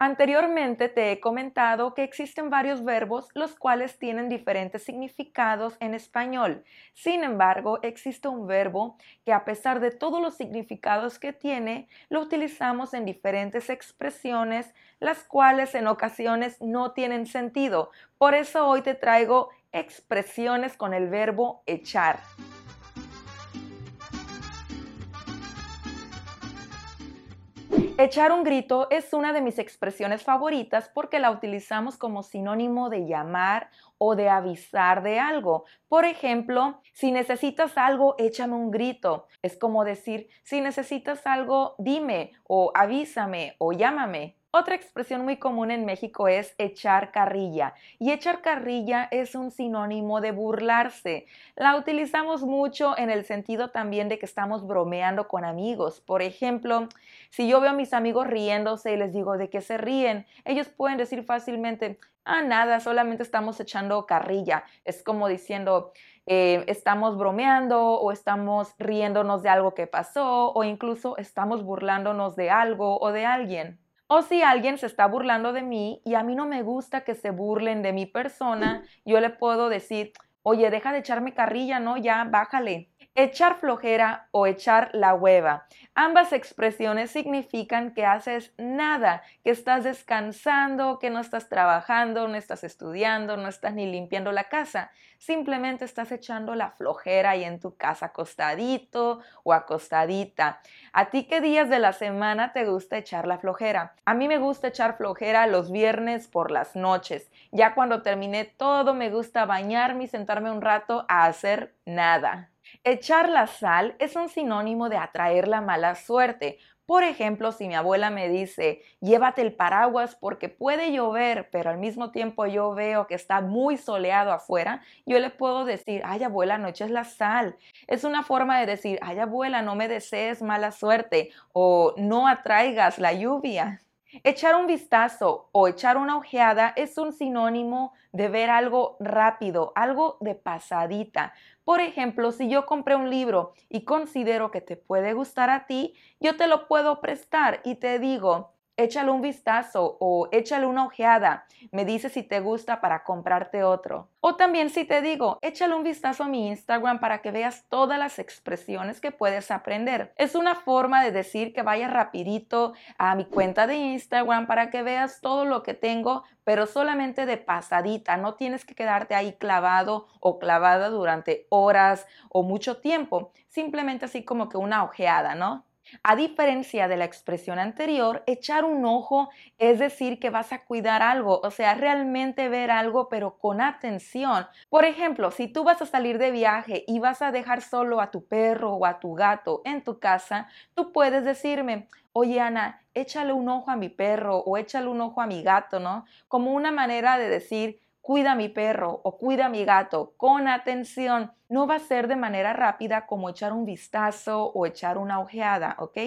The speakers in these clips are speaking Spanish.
Anteriormente te he comentado que existen varios verbos los cuales tienen diferentes significados en español. Sin embargo, existe un verbo que a pesar de todos los significados que tiene, lo utilizamos en diferentes expresiones, las cuales en ocasiones no tienen sentido. Por eso hoy te traigo expresiones con el verbo echar. Echar un grito es una de mis expresiones favoritas porque la utilizamos como sinónimo de llamar o de avisar de algo. Por ejemplo, si necesitas algo, échame un grito. Es como decir, si necesitas algo, dime o avísame o llámame. Otra expresión muy común en México es echar carrilla. Y echar carrilla es un sinónimo de burlarse. La utilizamos mucho en el sentido también de que estamos bromeando con amigos. Por ejemplo, si yo veo a mis amigos riéndose y les digo de qué se ríen, ellos pueden decir fácilmente, ah, nada, solamente estamos echando carrilla. Es como diciendo, eh, estamos bromeando o estamos riéndonos de algo que pasó o incluso estamos burlándonos de algo o de alguien. O si alguien se está burlando de mí y a mí no me gusta que se burlen de mi persona, yo le puedo decir, oye, deja de echarme carrilla, ¿no? Ya, bájale. Echar flojera o echar la hueva. Ambas expresiones significan que haces nada, que estás descansando, que no estás trabajando, no estás estudiando, no estás ni limpiando la casa. Simplemente estás echando la flojera ahí en tu casa acostadito o acostadita. ¿A ti qué días de la semana te gusta echar la flojera? A mí me gusta echar flojera los viernes por las noches. Ya cuando terminé todo me gusta bañarme y sentarme un rato a hacer nada. Echar la sal es un sinónimo de atraer la mala suerte. Por ejemplo, si mi abuela me dice, llévate el paraguas porque puede llover, pero al mismo tiempo yo veo que está muy soleado afuera, yo le puedo decir, ay abuela, no eches la sal. Es una forma de decir, ay abuela, no me desees mala suerte o no atraigas la lluvia. Echar un vistazo o echar una ojeada es un sinónimo de ver algo rápido, algo de pasadita. Por ejemplo, si yo compré un libro y considero que te puede gustar a ti, yo te lo puedo prestar y te digo, échale un vistazo o échale una ojeada. Me dice si te gusta para comprarte otro. O también si te digo, échale un vistazo a mi Instagram para que veas todas las expresiones que puedes aprender. Es una forma de decir que vayas rapidito a mi cuenta de Instagram para que veas todo lo que tengo, pero solamente de pasadita. No tienes que quedarte ahí clavado o clavada durante horas o mucho tiempo. Simplemente así como que una ojeada, ¿no? A diferencia de la expresión anterior, echar un ojo es decir que vas a cuidar algo, o sea, realmente ver algo pero con atención. Por ejemplo, si tú vas a salir de viaje y vas a dejar solo a tu perro o a tu gato en tu casa, tú puedes decirme, oye Ana, échale un ojo a mi perro o échale un ojo a mi gato, ¿no? Como una manera de decir, cuida a mi perro o cuida a mi gato con atención. No va a ser de manera rápida como echar un vistazo o echar una ojeada, ¿ok?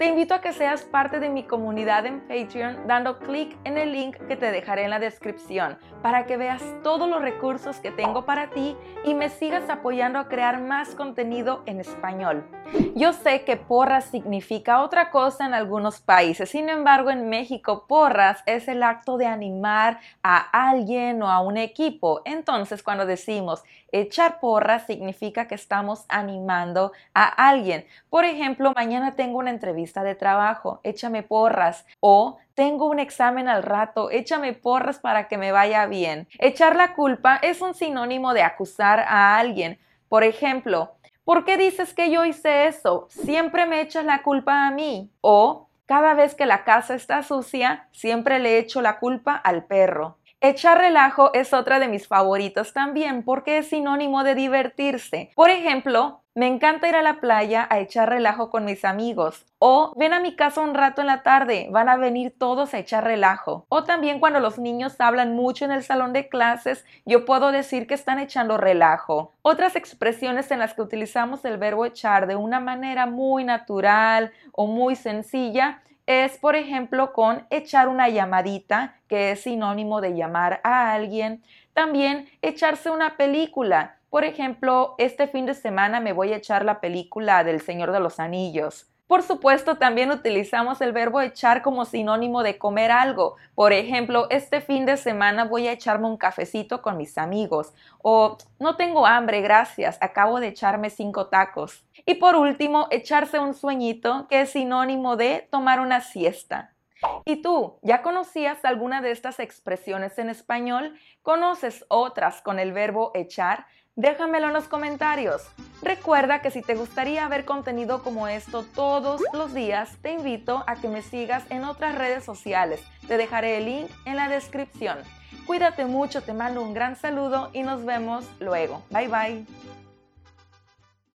Te invito a que seas parte de mi comunidad en Patreon dando clic en el link que te dejaré en la descripción para que veas todos los recursos que tengo para ti y me sigas apoyando a crear más contenido en español. Yo sé que porras significa otra cosa en algunos países, sin embargo en México porras es el acto de animar a alguien o a un equipo. Entonces cuando decimos echar porras significa que estamos animando a alguien. Por ejemplo, mañana tengo una entrevista de trabajo, échame porras. O tengo un examen al rato, échame porras para que me vaya bien. Echar la culpa es un sinónimo de acusar a alguien. Por ejemplo, ¿por qué dices que yo hice eso? Siempre me echas la culpa a mí. O cada vez que la casa está sucia, siempre le echo la culpa al perro. Echar relajo es otra de mis favoritos también porque es sinónimo de divertirse. Por ejemplo, me encanta ir a la playa a echar relajo con mis amigos. O ven a mi casa un rato en la tarde, van a venir todos a echar relajo. O también cuando los niños hablan mucho en el salón de clases, yo puedo decir que están echando relajo. Otras expresiones en las que utilizamos el verbo echar de una manera muy natural o muy sencilla es, por ejemplo, con echar una llamadita, que es sinónimo de llamar a alguien. También echarse una película. Por ejemplo, este fin de semana me voy a echar la película del Señor de los Anillos. Por supuesto, también utilizamos el verbo echar como sinónimo de comer algo. Por ejemplo, este fin de semana voy a echarme un cafecito con mis amigos. O no tengo hambre, gracias, acabo de echarme cinco tacos. Y por último, echarse un sueñito, que es sinónimo de tomar una siesta. ¿Y tú, ya conocías alguna de estas expresiones en español? ¿Conoces otras con el verbo echar? Déjamelo en los comentarios. Recuerda que si te gustaría ver contenido como esto todos los días, te invito a que me sigas en otras redes sociales. Te dejaré el link en la descripción. Cuídate mucho, te mando un gran saludo y nos vemos luego. Bye bye.